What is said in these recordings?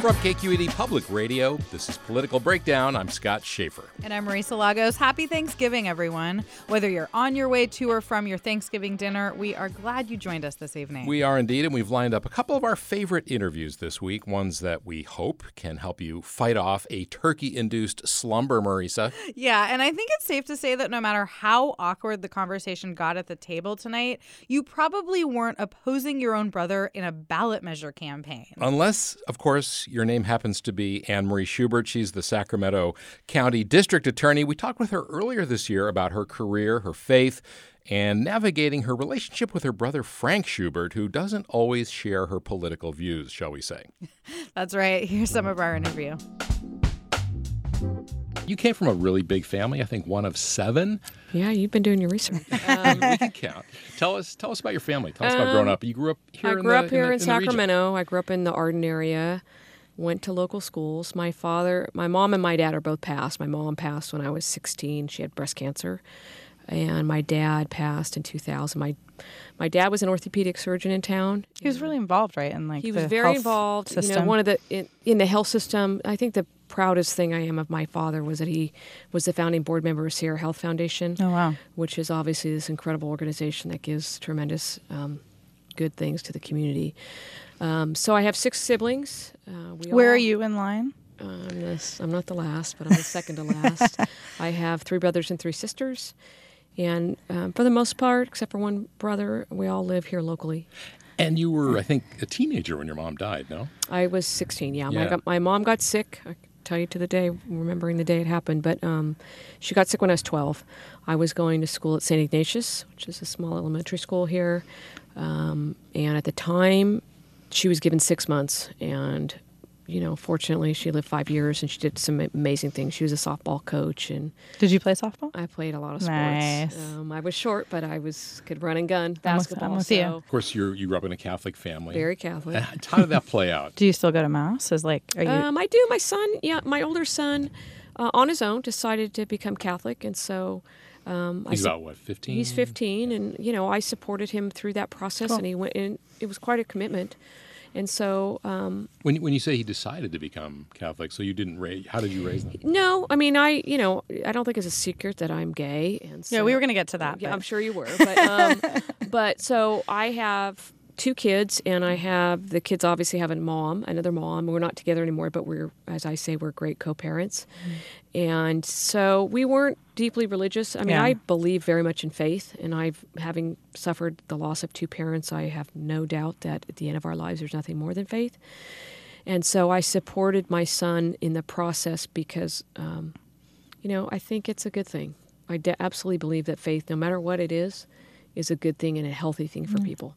From KQED Public Radio, this is Political Breakdown. I'm Scott Shafer. And I'm Marisa Lagos. Happy Thanksgiving, everyone. Whether you're on your way to or from your Thanksgiving dinner, we are glad you joined us this evening. We are indeed, and we've lined up a couple of our favorite interviews this week, ones that we hope can help you fight off a turkey induced slumber, Marisa. Yeah, and I think it's safe to say that no matter how awkward the conversation got at the table tonight, you probably weren't opposing your own brother in a ballot measure campaign. Unless, of course, your name happens to be Anne Marie Schubert. She's the Sacramento County District Attorney. We talked with her earlier this year about her career, her faith, and navigating her relationship with her brother Frank Schubert, who doesn't always share her political views, shall we say. That's right. Here's some of our interview. You came from a really big family, I think one of seven. Yeah, you've been doing your research. Um, we can count. Tell us, tell us about your family. Tell us about growing up. You grew up here. I in grew the, up here in, the, in, in. Sacramento. I grew up in the Arden area. Went to local schools. My father, my mom, and my dad are both passed. My mom passed when I was 16. She had breast cancer, and my dad passed in 2000. My my dad was an orthopedic surgeon in town. He was really involved, right? In like He was very involved. System. You know, one of the in, in the health system. I think the proudest thing I am of my father was that he was the founding board member of Sierra Health Foundation. Oh wow! Which is obviously this incredible organization that gives tremendous um, good things to the community. Um, so I have six siblings. Uh, we Where all, are you in line? I'm, this, I'm not the last, but I'm the second to last. I have three brothers and three sisters. And um, for the most part, except for one brother, we all live here locally. And you were, I think, a teenager when your mom died, no? I was 16, yeah. My, Yeah. got, my mom got sick. I can tell you to the day, remembering the day it happened, but um, she got sick when I was 12. I was going to school at St. Ignatius, which is a small elementary school here. Um, and at the time, she was given six months. And, you know, fortunately, she lived five years and she did some amazing things. She was a softball coach and Did you play softball? I played a lot of sports. Nice. Um, I was short, but I was could run and gun I'm with- basketball. I'm with you. so Of course, you you grew up in a Catholic family. very Catholic. How did that play out? Do you still go to mass? Is like are you? Um, I do. My son, yeah, my older son, uh, on his own, decided to become Catholic, and so um, He's su- about what, 15? He's 15, and you know, I supported him through that process, Cool. and he went, and it was quite a commitment. And so, um, When, when you say he decided to become Catholic, so you didn't raise, how did you raise them? no, I mean, I, you know, I don't think it's a secret that I'm gay, and so, yeah, we were gonna get to that. Yeah, but- I'm sure you were. But, um, but so I have two kids, and I have the kids obviously have a mom, another mom. We're not together anymore, but we're, as I say, we're great co-parents. And so we weren't deeply religious. I mean, Yeah. I believe very much in faith, and I've having suffered the loss of two parents, I have no doubt that at the end of our lives, there's nothing more than faith. And so I supported my son in the process because, um, you know, I think it's a good thing. I de- absolutely believe that faith, no matter what it is, is a good thing and a healthy thing for people.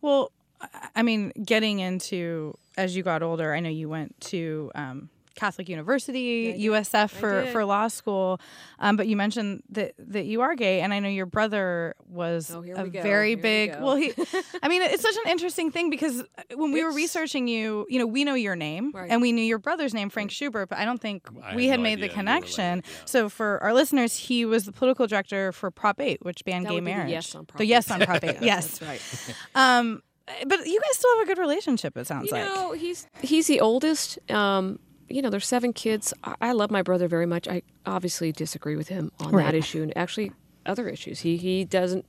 Well, I- I mean, getting into as you got older, I know you went to um, Catholic University, USF for, for law school, um, but you mentioned that that you are gay, and I know your brother was Oh, a we very here big. go. Well, he, I mean, it's such an interesting thing because when we were researching you, you know, we know your name Right. and we knew your brother's name, Frank Schubert, but I don't think I we had had no made the connection. related, yeah. So for our listeners, he was the political director for Prop 8, which banned That gay would be the marriage. yes on Prop the 8. yes on Prop 8. yes. That's right. Um, but you guys still have a good relationship. It sounds You like. know, he's he's the oldest. Um, you know, there's seven kids. I, I love my brother very much. I obviously disagree with him on Right. that issue and actually other issues. He he doesn't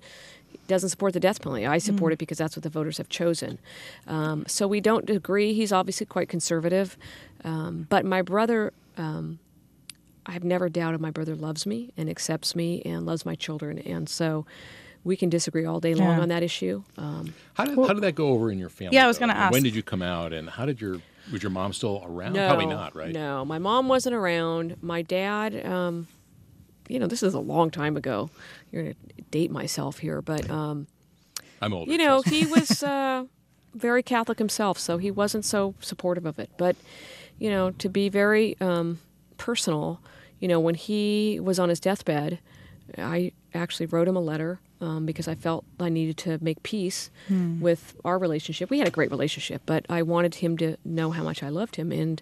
doesn't support the death penalty. I support it because that's what the voters have chosen. Um, so we don't agree. He's obviously quite conservative, um, but my brother. Um, I've never doubted my brother loves me and accepts me and loves my children, and so we can disagree all day long Yeah. on that issue. Um, How did, how did that go over in your family? Yeah, I was gonna ask. When did you come out, and how did your Was your mom still around? No, Probably not, right? No, my mom wasn't around. My dad, um, you know, this is a long time ago. You're gonna date myself here, but um, I'm older. you know, he was uh, very Catholic himself, so he wasn't so supportive of it. But you know, to be very um, personal, you know, when he was on his deathbed, I actually wrote him a letter um, because I felt I needed to make peace with our relationship. We had a great relationship, but I wanted him to know how much I loved him, and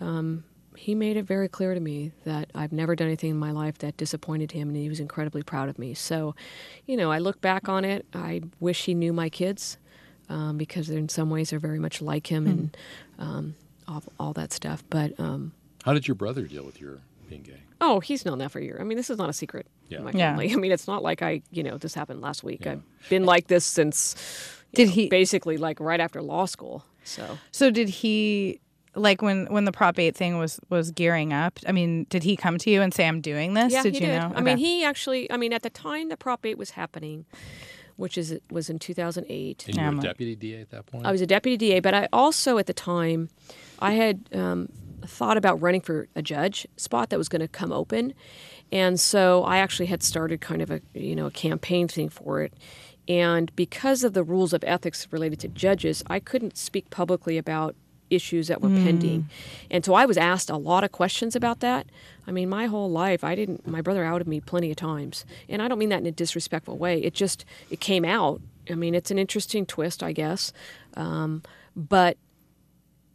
um, he made it very clear to me that I've never done anything in my life that disappointed him, and he was incredibly proud of me. So, you know, I look back on it. I wish he knew my kids um, because in some ways they're very much like him and um, all, all that stuff. But um, How did your brother deal with your being gay? oh, he's known that for a year. I mean, this is not a secret Yeah. in my Yeah. family. I mean, it's not like I, you know, this happened last week. I've been like this since. Did know, he- basically like right after law school? So So did he like when when the Prop 8 thing was was gearing up? I mean, did he come to you and say I'm doing this? Yeah, did he you did. know? I mean, he actually. I mean, at the time the Prop 8 was happening, which is was in 2008. And you Yeah, were I'm a deputy DA at that point? I was a deputy DA, but I also at the time, I had um, thought about running for a judge spot that was going to come open, and so I actually had started kind of a you know a campaign thing for it. And because of the rules of ethics related to judges, I couldn't speak publicly about issues that were pending. And so I was asked a lot of questions about that. I mean, my whole life, I didn't, my brother outed me plenty of times. And I don't mean that in a disrespectful way. It just, it came out. I mean, it's an interesting twist, I guess. Um, but,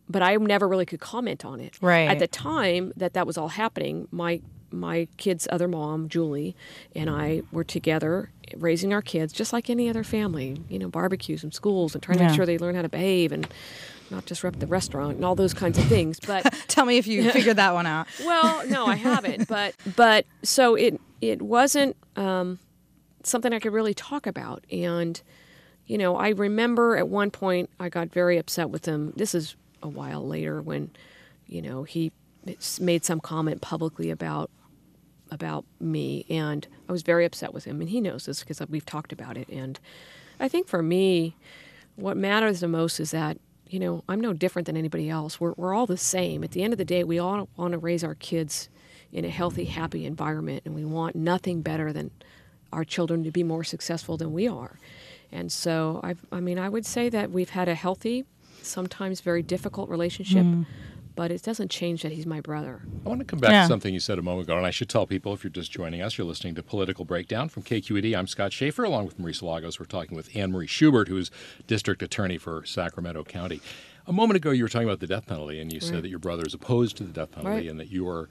but I never really could comment on it. Right. At the time that that was all happening, my, my kid's other mom, Julie, and I were together raising our kids just like any other family, you know, barbecues and schools and trying to Yeah. make sure they learn how to behave and not disrupt the restaurant and all those kinds of things. But Tell me if you figured that one out. well, no, I haven't. But but so it it wasn't um, something I could really talk about. And you know, I remember at one point I got very upset with him. This is a while later when you know he made some comment publicly about about me, and I was very upset with him. And he knows this because we've talked about it. And I think for me, what matters the most is that you know I'm no different than anybody else. We're we're all the same. At the end of the day, we all want to raise our kids in a healthy, happy environment, and we want nothing better than our children to be more successful than we are. And so I've, I mean I would say that we've had a healthy, sometimes very difficult relationship. Mm. But it doesn't change that he's my brother. I want to come back Yeah. to something you said a moment ago, and I should tell people if you're just joining us, you're listening to Political Breakdown from KQED. I'm Scott Shafer, along with Marisa Lagos. We're talking with Anne Marie Schubert, who's district attorney for Sacramento County. A moment ago, you were talking about the death penalty, and you said that your brother is opposed to the death penalty, Right. and that you are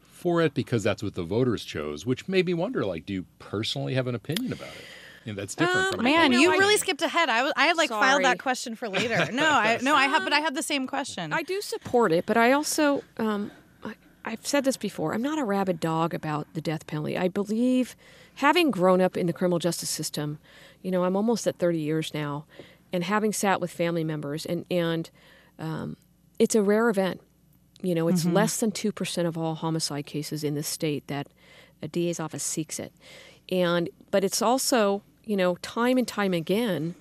for it because that's what the voters chose, which made me wonder, like, do you personally have an opinion about it? And that's different Um, from Man, you I- really skipped ahead. I was I had like filed that question for later. No, I no, I had but I had the same question. I do support it, but I also, um, I, I've said this before, I'm not a rabid dog about the death penalty. I believe, having grown up in the criminal justice system, you know, I'm almost at 30 years now, and having sat with family members, and, and um, it's a rare event. You know, it's less than 2% of all homicide cases in the state that a DA's office seeks it. And, but it's also, you know, time and time again,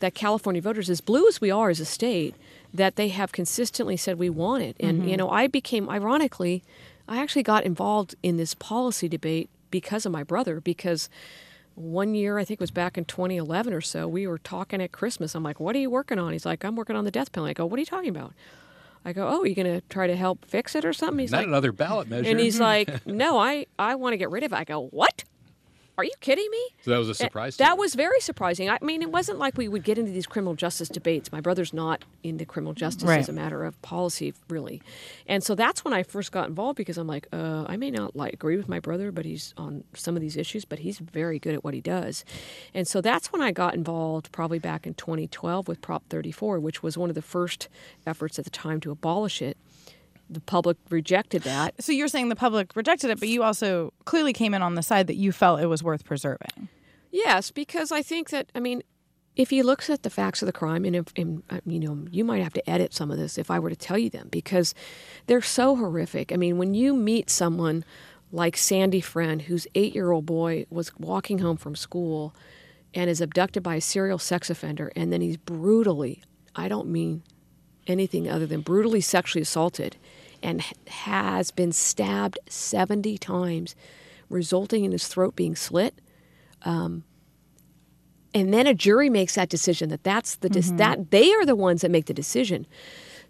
that California voters, as blue as we are as a state, that they have consistently said we want it. And you mm-hmm. know, I became ironically, I actually got involved in this policy debate because of my brother. Because one year, I think it was back in 2011 or so, we were talking at Christmas. I'm like, "What are you working on?" He's like, "I'm working on the death penalty." I go, "What are you talking about?" I go, "Oh, you going to try to help fix it or something?" He's Not like, another ballot measure. and he's like, "No, I I want to get rid of it." I go, "What? Are you kidding me?" so that was a surprise. to That was very surprising. I mean, it wasn't like we would get into these criminal justice debates. My brother's not into criminal justice Right. as a matter of policy, really. And so that's when I first got involved because I'm like, uh, I may not like agree with my brother, but he's on some of these issues, but he's very good at what he does. And so that's when I got involved, probably back in 2012 with Prop 34, which was one of the first efforts at the time to abolish it. The public rejected that. so you're saying the public rejected it, but you also clearly came in on the side that you felt it was worth preserving. Yes, because I think that I mean, if he looks at the facts of the crime, and, if, and uh, you know, you might have to edit some of this if I were to tell you them because they're so horrific. I mean, when you meet someone like Sandy Friend, whose eight-year-old boy was walking home from school and is abducted by a serial sex offender, and then he's brutally, I don't mean anything other than brutally sexually assaulted and has been stabbed 70 times, resulting in his throat being slit. Um, and then a jury makes that decision that that's the dis- that they are the ones that make the decision.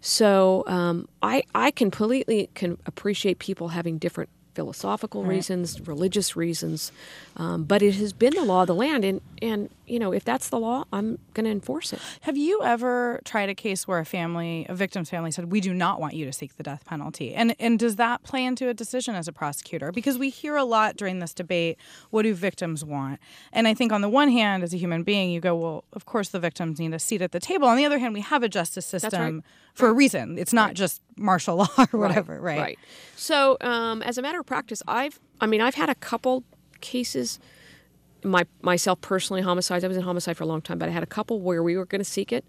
So um, I I completely can appreciate people having different philosophical reasons, religious reasons, um, but it has been the law of the land, and and you know if that's the law, I'm going to enforce it. Have you ever tried a case where a family, a victim's family, said, "We do not want you to seek the death penalty"? And and does that play into a decision as a prosecutor? Because we hear a lot during this debate, what do victims want? And I think on the one hand, as a human being, you go, "Well, of course the victims need a seat at the table." On the other hand, we have a justice system right. for a reason. It's not just martial law or whatever, right? Right. So, um, as a matter of practice, I've, I mean, I've had a couple cases, my myself personally, homicides. I was in homicide for a long time, but I had a couple where we were going to seek it,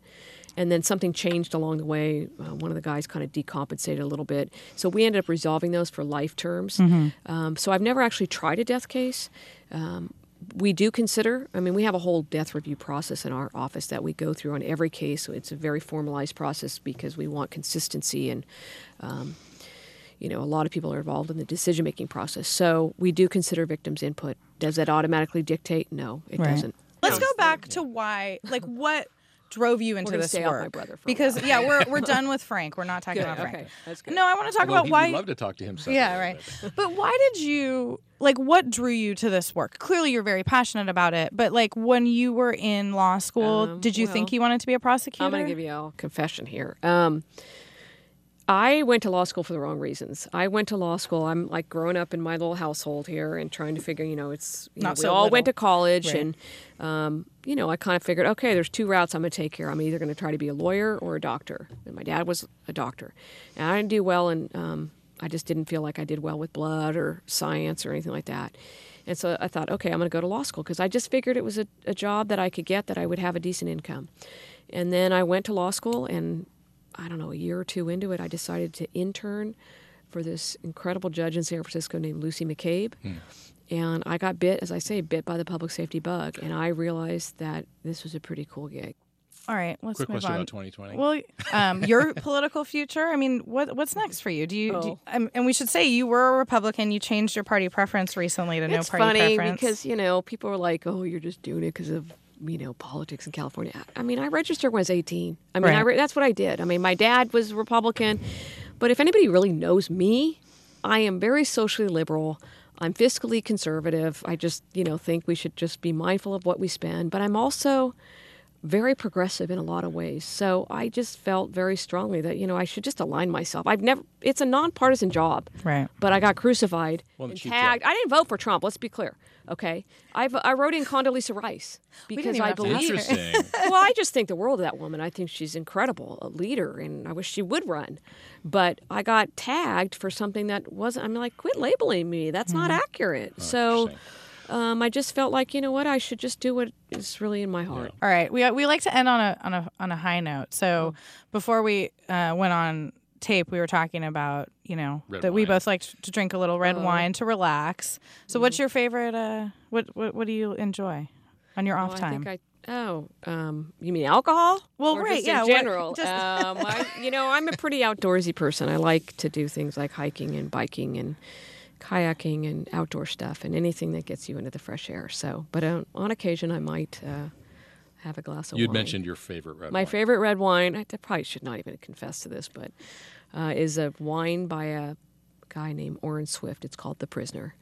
and then something changed along the way. Uh, one of the guys kind of decompensated a little bit, so we ended up resolving those for life terms. Um, so I've never actually tried a death case. Um, we do consider i mean we have a whole death review process in our office that we go through on every case so it's a very formalized process because we want consistency and um, you know a lot of people are involved in the decision making process so we do consider victims input does that automatically dictate no it Right. doesn't Let's go back to why, like, what drove you into gonna this stay work? my brother for a because while. yeah, we're we're done with Frank. We're not talking Good, about Frank. okay, that's good. No, I want to talk Although about he why. would love to talk to him. separately, yeah, right. but- But why did you like? What drew you to this work? Clearly, you're very passionate about it. But like, when you were in law school, Um, did you think you wanted to be a prosecutor? I'm going to give you a confession here. Um, I went to law school for the wrong reasons. I went to law school. I'm like growing up in my little household here and trying to figure, you know, it's you Not know, we so all went to college Right. and um, you know, I kind of figured, okay, there's two routes I'm going to take here. I'm either going to try to be a lawyer or a doctor. And my dad was a doctor, and I didn't do well, and um, I just didn't feel like I did well with blood or science or anything like that. And so I thought, okay, I'm going to go to law school because I just figured it was a, a job that I could get that I would have a decent income. And then I went to law school, and I don't know, a year or two into it, I decided to intern for this incredible judge in San Francisco named Lucy McCabe. And I got bit, as I say, bit by the public safety bug. And I realized that this was a pretty cool gig. All right, let's Quick move question on. about 2020. Well, um, your political future. I mean, what what's next for you? Do you? Do you Oh. um, and we should say you were a Republican. You changed your party preference recently to no party preference. it's party funny because, you know, people are like, oh, you're just doing it because of, you know, politics in California. I mean, I registered when I was 18. I mean, I re- that's what I did. I mean, my dad was Republican. But if anybody really knows me, I am very socially liberal. I'm fiscally conservative. I just, you know, think we should just be mindful of what we spend. But I'm also very progressive in a lot of ways. So I just felt very strongly that, you know, I should just align myself. I've never, it's a nonpartisan job. Right. But I got crucified Well, and tagged. I didn't vote for Trump, let's be clear. Okay. I've, I wrote in Condoleezza Rice because I have to ask believe. her. Interesting. well, I just think the world of that woman. I think she's incredible, a leader, and I wish she would run. But I got tagged for something that wasn't. I'm like, quit labeling me. That's not mm-hmm. accurate. Oh, so interesting. Um, I just felt like, you know what? I should just do what is really in my heart. All right, we we like to end on a on a on a high note. Oh. So before we uh, went on tape, we were talking about you know Red that we wine. both like to drink a little red Oh. wine to relax. So what's Mm-hmm. your favorite? Uh, what what what do you enjoy on your off Oh, I time? think I. Oh, um, you mean alcohol? Well, Or right, just yeah, In what- general, just- um, I, you know, I'm a pretty outdoorsy person. I like to do things like hiking and biking and kayaking and outdoor stuff and anything that gets you into the fresh air. So, but on, on occasion, I might uh, have a glass of You'd wine. mentioned your favorite red My wine. favorite red wine. I probably should not even confess to this, but uh, is a wine by a guy named Orin Swift. It's called The Prisoner.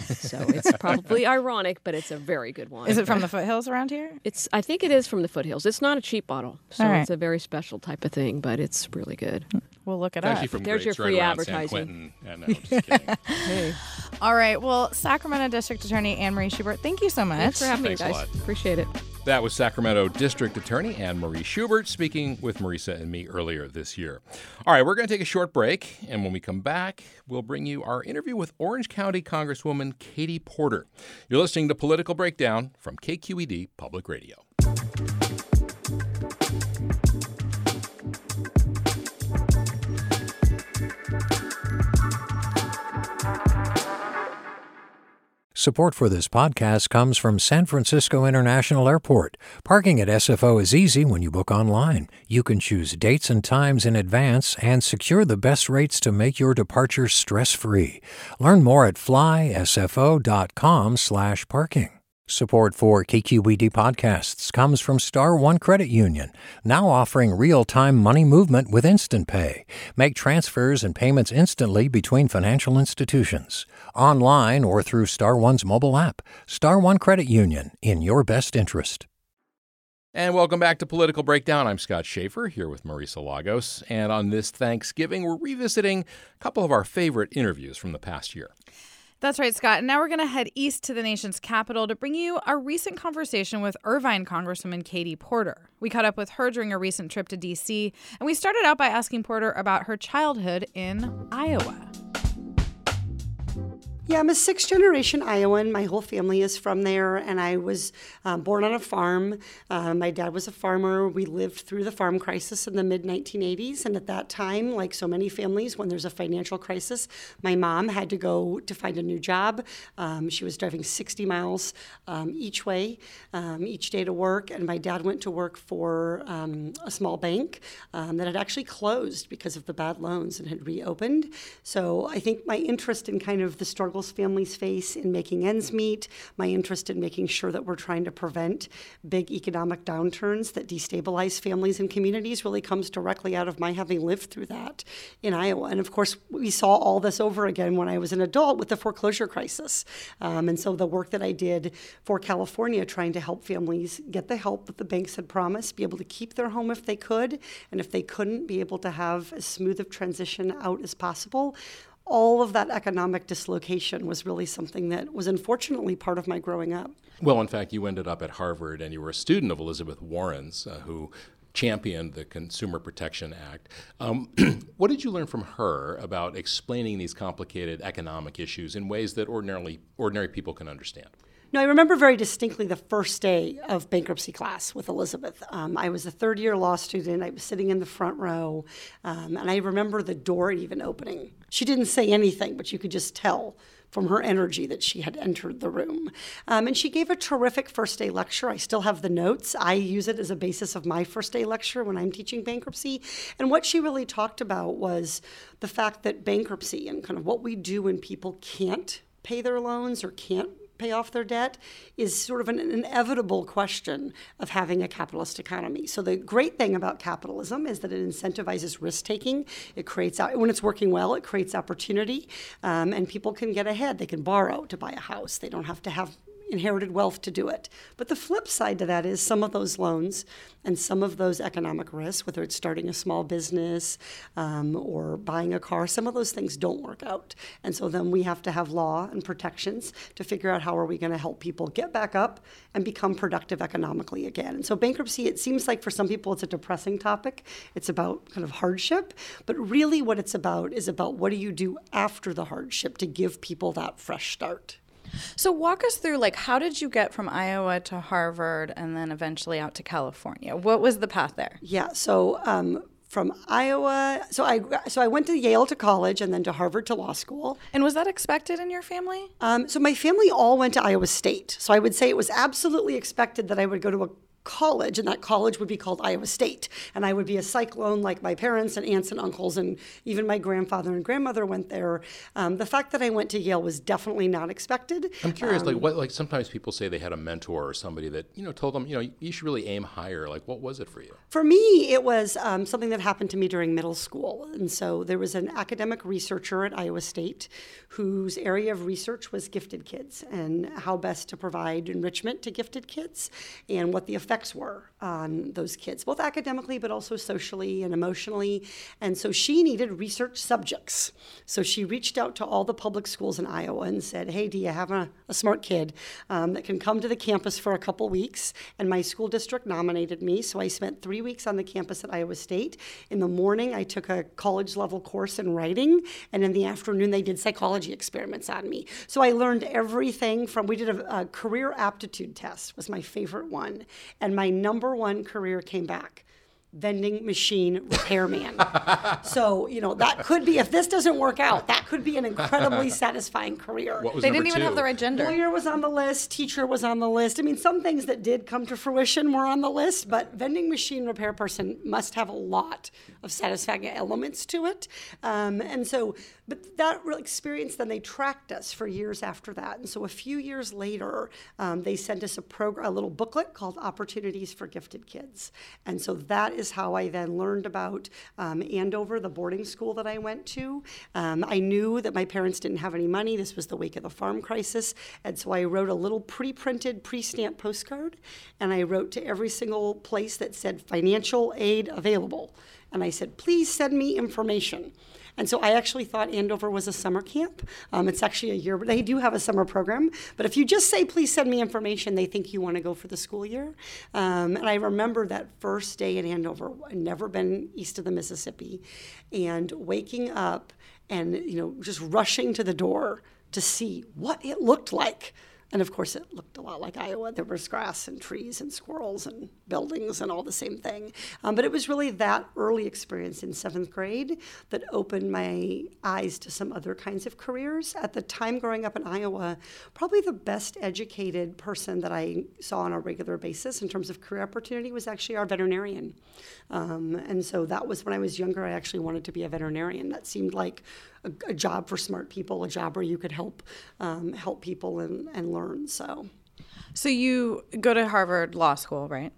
so it's probably ironic, but it's a very good one. Is it from the foothills around here? It's. I think it is from the foothills. It's not a cheap bottle, so All right. it's a very special type of thing. But it's really good. We'll look it It's up. actually from There's your grapes right free around San advertising. Quentin. Yeah, no, I'm just kidding. Hey, All right. Well, Sacramento District Attorney Anne Marie Schubert, thank you so much. thanks for having Thanks me, guys. lot. Appreciate it. That was Sacramento District Attorney Anne Marie Schubert speaking with Marisa and me earlier this year. All right, we're going to take a short break, and when we come back, we'll bring you our interview with Orange County Congresswoman Katie Porter. You're listening to Political Breakdown from KQED Public Radio. Support for this podcast comes from San Francisco International Airport. Parking at SFO is easy when you book online. You can choose dates and times in advance and secure the best rates to make your departure stress-free. Learn more at flysfo.com/parking. Support for KQED podcasts comes from Star One Credit Union, now offering real-time money movement with Instant Pay. Make transfers and payments instantly between financial institutions, online or through Star One's mobile app. Star One Credit Union, in your best interest. And welcome back to Political Breakdown. I'm Scott Shafer here with Marisa Lagos. And on this Thanksgiving, we're revisiting a couple of our favorite interviews from the past year. That's right, Scott. And now we're going to head east to the nation's capital to bring you our recent conversation with Irvine Congresswoman Katie Porter. We caught up with her during a recent trip to D.C., and we started out by asking Porter about her childhood in Iowa. Yeah, I'm a sixth generation Iowan. My whole family is from there, and I was um, born on a farm. Uh, my dad was a farmer. We lived through the farm crisis in the mid 1980s, and at that time, like so many families, when there's a financial crisis, my mom had to go to find a new job. Um, she was driving 60 miles um, each way, um, each day to work, and my dad went to work for um, a small bank um, that had actually closed because of the bad loans and had reopened. So I think my interest in kind of the struggle struggles families face in making ends meet, my interest in making sure that we're trying to prevent big economic downturns that destabilize families and communities really comes directly out of my having lived through that in Iowa. And of course, we saw all this over again when I was an adult with the foreclosure crisis. Um, and so the work that I did for California, trying to help families get the help that the banks had promised, be able to keep their home if they could, and if they couldn't, be able to have as smooth of transition out as possible all of that economic dislocation was really something that was unfortunately part of my growing up. Well, in fact, you ended up at Harvard and you were a student of Elizabeth Warren's, uh, who championed the Consumer Protection Act. Um, what did you learn from her about explaining these complicated economic issues in ways that ordinarily ordinary people can understand? No, I remember very distinctly the first day of bankruptcy class with Elizabeth. Um, I was a third year law student. I was sitting in the front row, um, and I remember the door even opening. She didn't say anything, but you could just tell from her energy that she had entered the room. Um, and she gave a terrific first day lecture. I still have the notes. I use it as a basis of my first day lecture when I'm teaching bankruptcy. And what she really talked about was the fact that bankruptcy and kind of what we do when people can't pay their loans or can't pay off their debt is sort of an inevitable question of having a capitalist economy. So the great thing about capitalism is that it incentivizes risk taking. It creates when it's working well, it creates opportunity, um, and people can get ahead. They can borrow to buy a house. They don't have to have inherited wealth to do it. But the flip side to that is some of those loans and some of those economic risks, whether it's starting a small business um, or buying a car, some of those things don't work out. And so then we have to have law and protections to figure out how are we going to help people get back up and become productive economically again. And so bankruptcy, it seems like for some people it's a depressing topic. It's about kind of hardship, but really what it's about is about what do you do after the hardship to give people that fresh start. So walk us through like how did you get from Iowa to Harvard and then eventually out to California? What was the path there? Yeah, so um, from Iowa. So I so I went to Yale to college and then to Harvard to law school. And was that expected in your family? Um, so my family all went to Iowa State. So I would say it was absolutely expected that I would go to a college, and that college would be called Iowa State. And I would be a cyclone like my parents and aunts and uncles, and even my grandfather and grandmother went there. Um, the fact that I went to Yale was definitely not expected. I'm curious, um, like what, like sometimes people say they had a mentor or somebody that you know told them, you know, you should really aim higher. Like, what was it for you? For me, it was um, something that happened to me during middle school, and so there was an academic researcher at Iowa State whose area of research was gifted kids and how best to provide enrichment to gifted kids and what the effect effects were on those kids, both academically but also socially and emotionally. And so she needed research subjects. So she reached out to all the public schools in Iowa and said, Hey, do you have a, a smart kid um, that can come to the campus for a couple weeks? And my school district nominated me. So I spent three weeks on the campus at Iowa State. In the morning, I took a college level course in writing. And in the afternoon, they did psychology experiments on me. So I learned everything from, we did a, a career aptitude test, was my favorite one and my number one career came back vending machine repairman. so, you know, that could be, if this doesn't work out, that could be an incredibly satisfying career. What was They didn't even two? have the right gender. Lawyer was on the list, teacher was on the list. I mean, some things that did come to fruition were on the list, but vending machine repair person must have a lot of satisfying elements to it. Um, and so, but that real experience, then they tracked us for years after that. And so a few years later, um, they sent us a, prog- a little booklet called Opportunities for Gifted Kids. And so that is how I then learned about um, Andover, the boarding school that I went to. Um, I knew that my parents didn't have any money. This was the wake of the farm crisis. And so I wrote a little pre printed, pre stamped postcard. And I wrote to every single place that said financial aid available. And I said, please send me information. And so I actually thought Andover was a summer camp. Um, it's actually a year, but they do have a summer program. But if you just say, please send me information, they think you want to go for the school year. Um, and I remember that first day in Andover, I'd never been east of the Mississippi, and waking up and, you know, just rushing to the door to see what it looked like. And of course, it looked a lot like Iowa. There was grass and trees and squirrels and buildings and all the same thing. Um, but it was really that early experience in seventh grade that opened my eyes to some other kinds of careers. At the time, growing up in Iowa, probably the best educated person that I saw on a regular basis in terms of career opportunity was actually our veterinarian. Um, and so that was when I was younger, I actually wanted to be a veterinarian. That seemed like a, a job for smart people, a job where you could help um, help people and, and learn. So, So you go to Harvard Law School, right?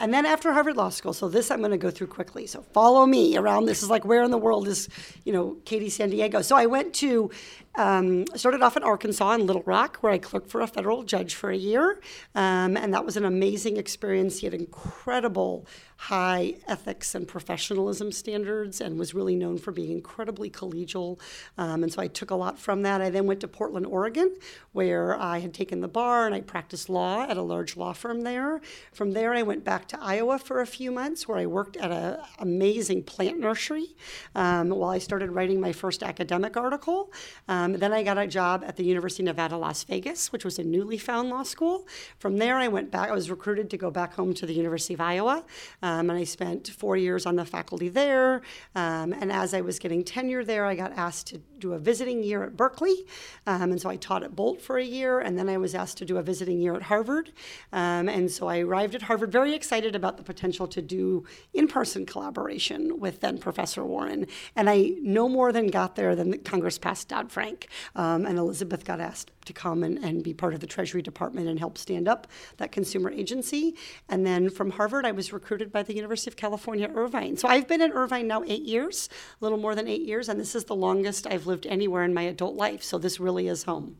and then after Harvard Law School, so this I'm going to go through quickly. So follow me around. This is like where in the world is, you know, Katie San Diego. So I went to, um, started off in Arkansas in Little Rock, where I clerked for a federal judge for a year, um, and that was an amazing experience. He had incredible high ethics and professionalism standards, and was really known for being incredibly collegial. Um, and so I took a lot from that. I then went to Portland, Oregon, where I had taken the bar and I practiced law at a large law firm there. From there, I went back to Iowa for a few months, where I worked at an amazing plant nursery um, while I started writing my first academic article. Um, then I got a job at the University of Nevada, Las Vegas, which was a newly found law school. From there, I went back. I was recruited to go back home to the University of Iowa, um, and I spent four years on the faculty there. Um, and as I was getting tenure there, I got asked to do a visiting year at Berkeley, um, and so I taught at Boalt for a year, and then I was asked to do a visiting year at Harvard. Um, and so I arrived at Harvard very excited about the potential to do in-person collaboration with then Professor Warren. And I no more than got there than Congress passed Dodd-Frank, um, and Elizabeth got asked to come and, and be part of the Treasury Department and help stand up that consumer agency. And then from Harvard, I was recruited by the University of California, Irvine. So I've been at Irvine now eight years, a little more than eight years, and this is the longest I've lived anywhere in my adult life. So this really is home.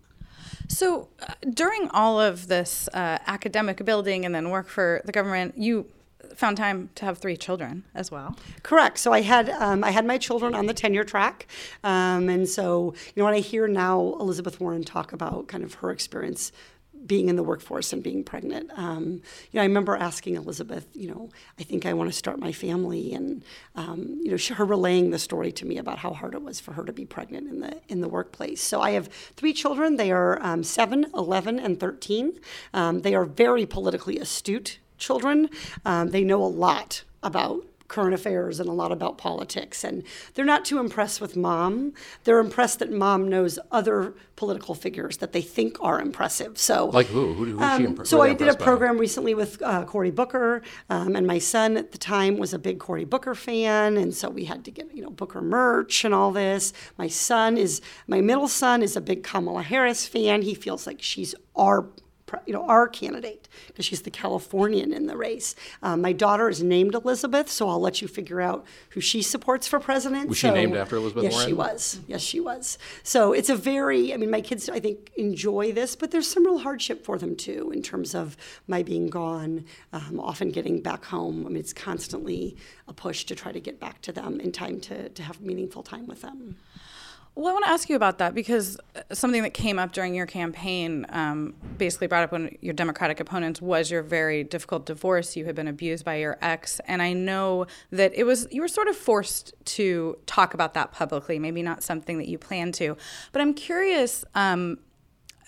So uh, during all of this uh, academic building and then work for the government, you found time to have three children as well. Correct. So I had um, I had my children on the tenure track, um, and so you know when I hear now Elizabeth Warren talk about kind of her experience being in the workforce and being pregnant. Um, you know, I remember asking Elizabeth, you know, I think I want to start my family, and um, you know, she, her relaying the story to me about how hard it was for her to be pregnant in the in the workplace. So I have three children. They are um, seven, 11, and thirteen. Um, they are very politically astute children. Um, they know a lot about current affairs and a lot about politics. And they're not too impressed with mom. They're impressed that mom knows other political figures that they think are impressive. So, Like who? Who, she um, impre- so who I did a impressed by? program recently with uh, Cory Booker, um, and my son at the time was a big Cory Booker fan, and so we had to get you know Booker merch and all this. My son is my middle son is a big Kamala Harris fan. He feels like she's our you know our candidate because she's the Californian in the race. Um, my daughter is named Elizabeth, so I'll let you figure out who she supports for president. Was she named after Elizabeth Warren? yes, she was. Yes, she was. So it's a very, I mean, my kids, I think, enjoy this, but there's some real hardship for them too in terms of my being gone, um, often getting back home. I mean, it's constantly a push to try to get back to them in time to, to have meaningful time with them. Well, I want to ask you about that because uh, something that came up during your campaign, um, basically brought up when your Democratic opponents, was your very difficult divorce. You had been abused by your ex, and I know that it was you were sort of forced to talk about that publicly. Maybe not something that you planned to, but I'm curious. Um,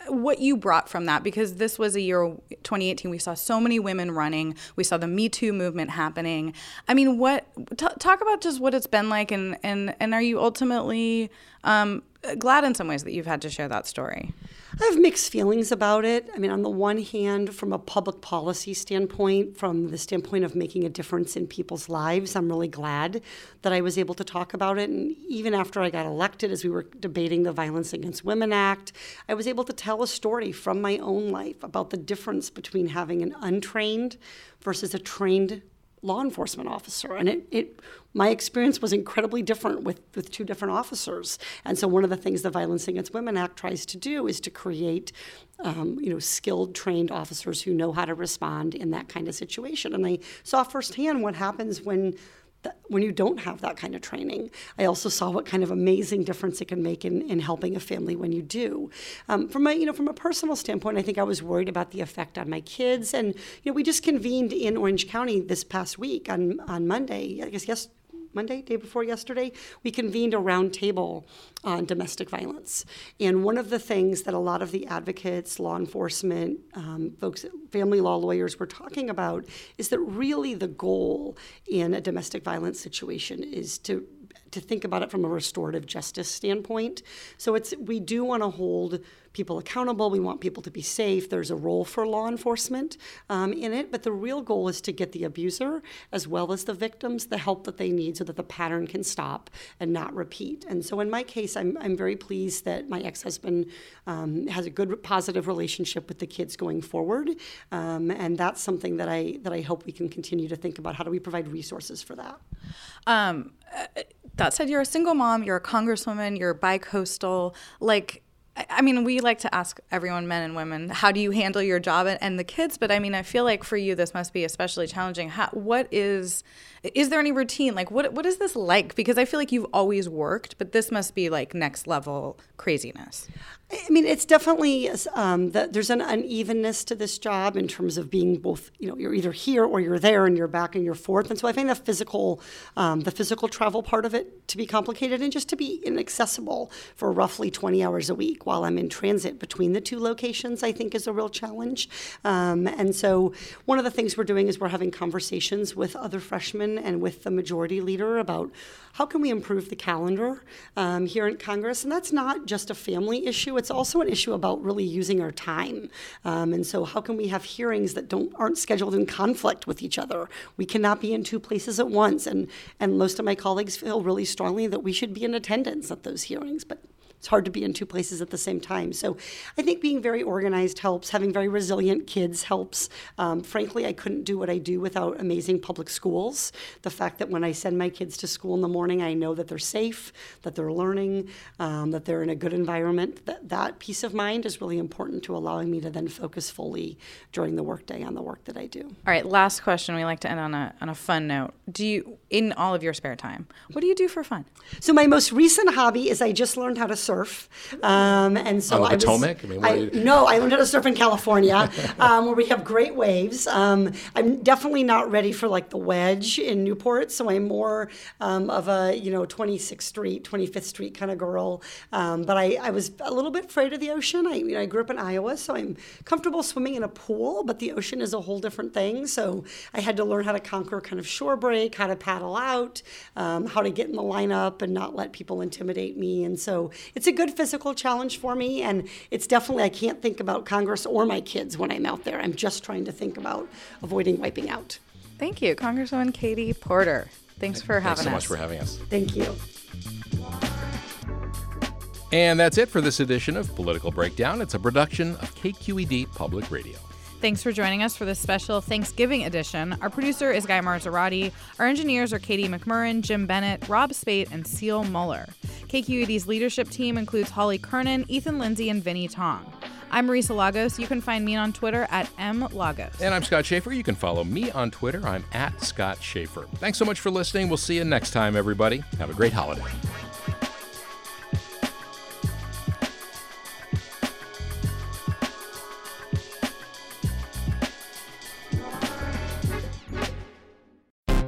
what you brought from that because this was a year 2018 we saw so many women running. We saw the me too movement happening. I mean what t- talk about just what it's been like and and and are you ultimately um, glad in some ways that you've had to share that story I have mixed feelings about it. I mean, on the one hand, from a public policy standpoint, from the standpoint of making a difference in people's lives, I'm really glad that I was able to talk about it. And even after I got elected, as we were debating the Violence Against Women Act, I was able to tell a story from my own life about the difference between having an untrained versus a trained law enforcement officer. And it, it my experience was incredibly different with, with two different officers. And so one of the things the Violence Against Women Act tries to do is to create um, you know, skilled, trained officers who know how to respond in that kind of situation. And I saw firsthand what happens when when you don't have that kind of training. I also saw what kind of amazing difference it can make in, in helping a family when you do. Um, from a you know from a personal standpoint, I think I was worried about the effect on my kids, and you know we just convened in Orange County this past week on on Monday. I guess yes Monday, day before yesterday, we convened a roundtable on domestic violence. And one of the things that a lot of the advocates, law enforcement, um, folks, family law lawyers were talking about is that really the goal in a domestic violence situation is to to think about it from a restorative justice standpoint. So it's we do want to hold people accountable. We want people to be safe. There's a role for law enforcement um, in it, but the real goal is to get the abuser as well as the victims the help that they need so that the pattern can stop and not repeat. And so in my case, I'm, I'm very pleased that my ex-husband um, has a good positive relationship with the kids going forward, um, and that's something that I that I hope we can continue to think about. How do we provide resources for that? Um, uh, that said, you're a single mom, you're a congresswoman, you're bi-coastal, like I mean, we like to ask everyone, men and women, how do you handle your job and the kids? But I mean, I feel like for you, this must be especially challenging. How, what is, is there any routine? Like, what what is this like? Because I feel like you've always worked, but this must be like next level craziness. I mean, it's definitely um, there's an unevenness to this job in terms of being both. You know, you're either here or you're there, and you're back and you're forth. And so I find the physical, um, the physical travel part of it to be complicated, and just to be inaccessible for roughly 20 hours a week while I'm in transit between the two locations. I think is a real challenge. Um, and so one of the things we're doing is we're having conversations with other freshmen and with the majority leader about how can we improve the calendar um, here in Congress, and that's not just a family issue it's also an issue about really using our time. Um, and so, how can we have hearings that don't aren't scheduled in conflict with each other? We cannot be in two places at once. And and most of my colleagues feel really strongly that we should be in attendance at those hearings, but it's hard to be in two places at the same time. So I think being very organized helps. Having very resilient kids helps. Um, frankly, I couldn't do what I do without amazing public schools. The fact that when I send my kids to school in the morning, I know that they're safe, that they're learning, um, that they're in a good environment. That that peace of mind is really important to allowing me to then focus fully during the workday on the work that I do. All right, last question. We like to end on a on a fun note. Do you, in all of your spare time, what do you do for fun? So my most recent hobby is I just learned how to surf. Um, and so I was, I mean, I- you- no, I learned how to surf in California, um, where we have great waves. Um, I'm definitely not ready for like the wedge in Newport, so I'm more um, of a you know 26th Street, 25th Street kind of girl. Um, but I, I was a little bit afraid of the ocean. I, you know, I grew up in Iowa, so I'm comfortable swimming in a pool, but the ocean is a whole different thing. So I had to learn how to conquer kind of shore break, how to paddle out, um, how to get in the lineup and not let people intimidate me. And so it's a good physical challenge for me. And it's definitely, I can't think about Congress or my kids when I'm out there. I'm just trying to think about avoiding wiping out. Thank you, Congresswoman Katie Porter. Thanks for having us. Thanks so us. much for having us. Thank you. And that's it for this edition of Political Breakdown. It's a production of KQED Public Radio. Thanks for joining us for this special Thanksgiving edition. Our producer is Guy Marzorati. Our engineers are Katie McMurran, Jim Bennett, Rob Spate, and Seal Muller. KQED's leadership team includes Holly Kernan, Ethan Lindsay, and Vinnee Tong. I'm Marisa Lagos. You can find me on Twitter at mlagos. And I'm Scott Shafer. You can follow me on Twitter. I'm at Scott Shafer. Thanks so much for listening. We'll see you next time, everybody. Have a great holiday.